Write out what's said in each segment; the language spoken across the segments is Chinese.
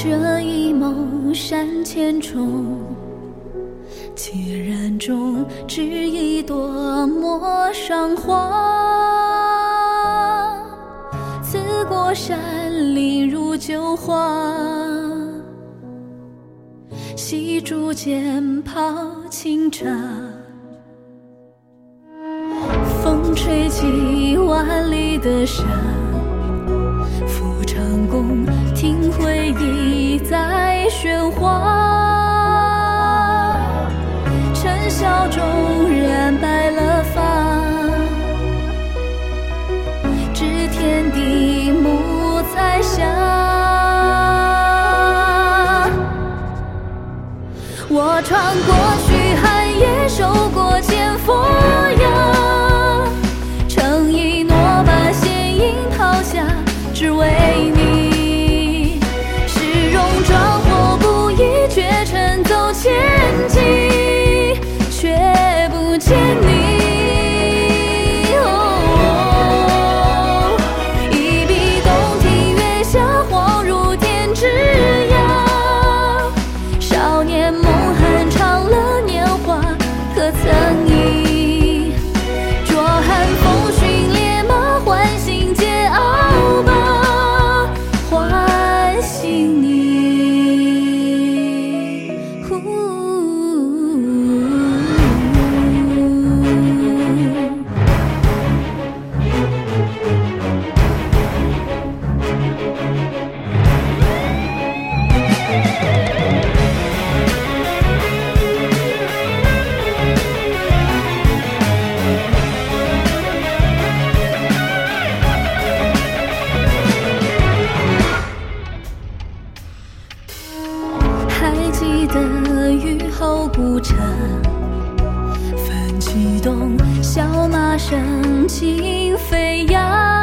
这一梦山千重，孑然中只一朵陌上花。刺过山林如旧话，细竹间泡清茶。风吹起万里的沙，回忆在喧哗。尘嚣中染白了发，知天地暮彩霞。我穿过虚寒夜，受过千佛雨后古城，泛起冬，小马声轻飞扬。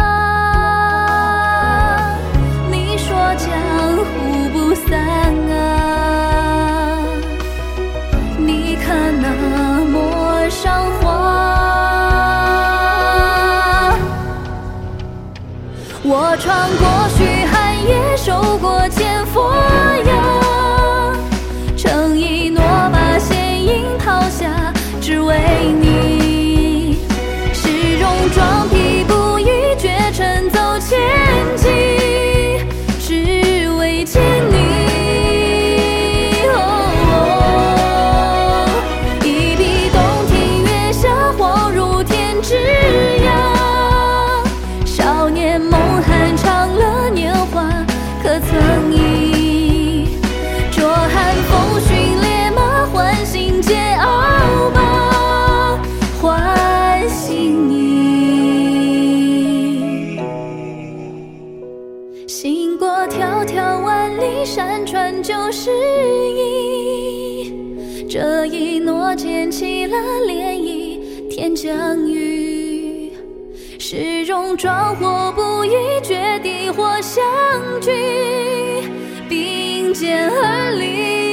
行过迢迢万里，山川旧时意。这一诺溅起了涟漪，天将雨。是戎壮或不易，绝地或相聚，并肩而立。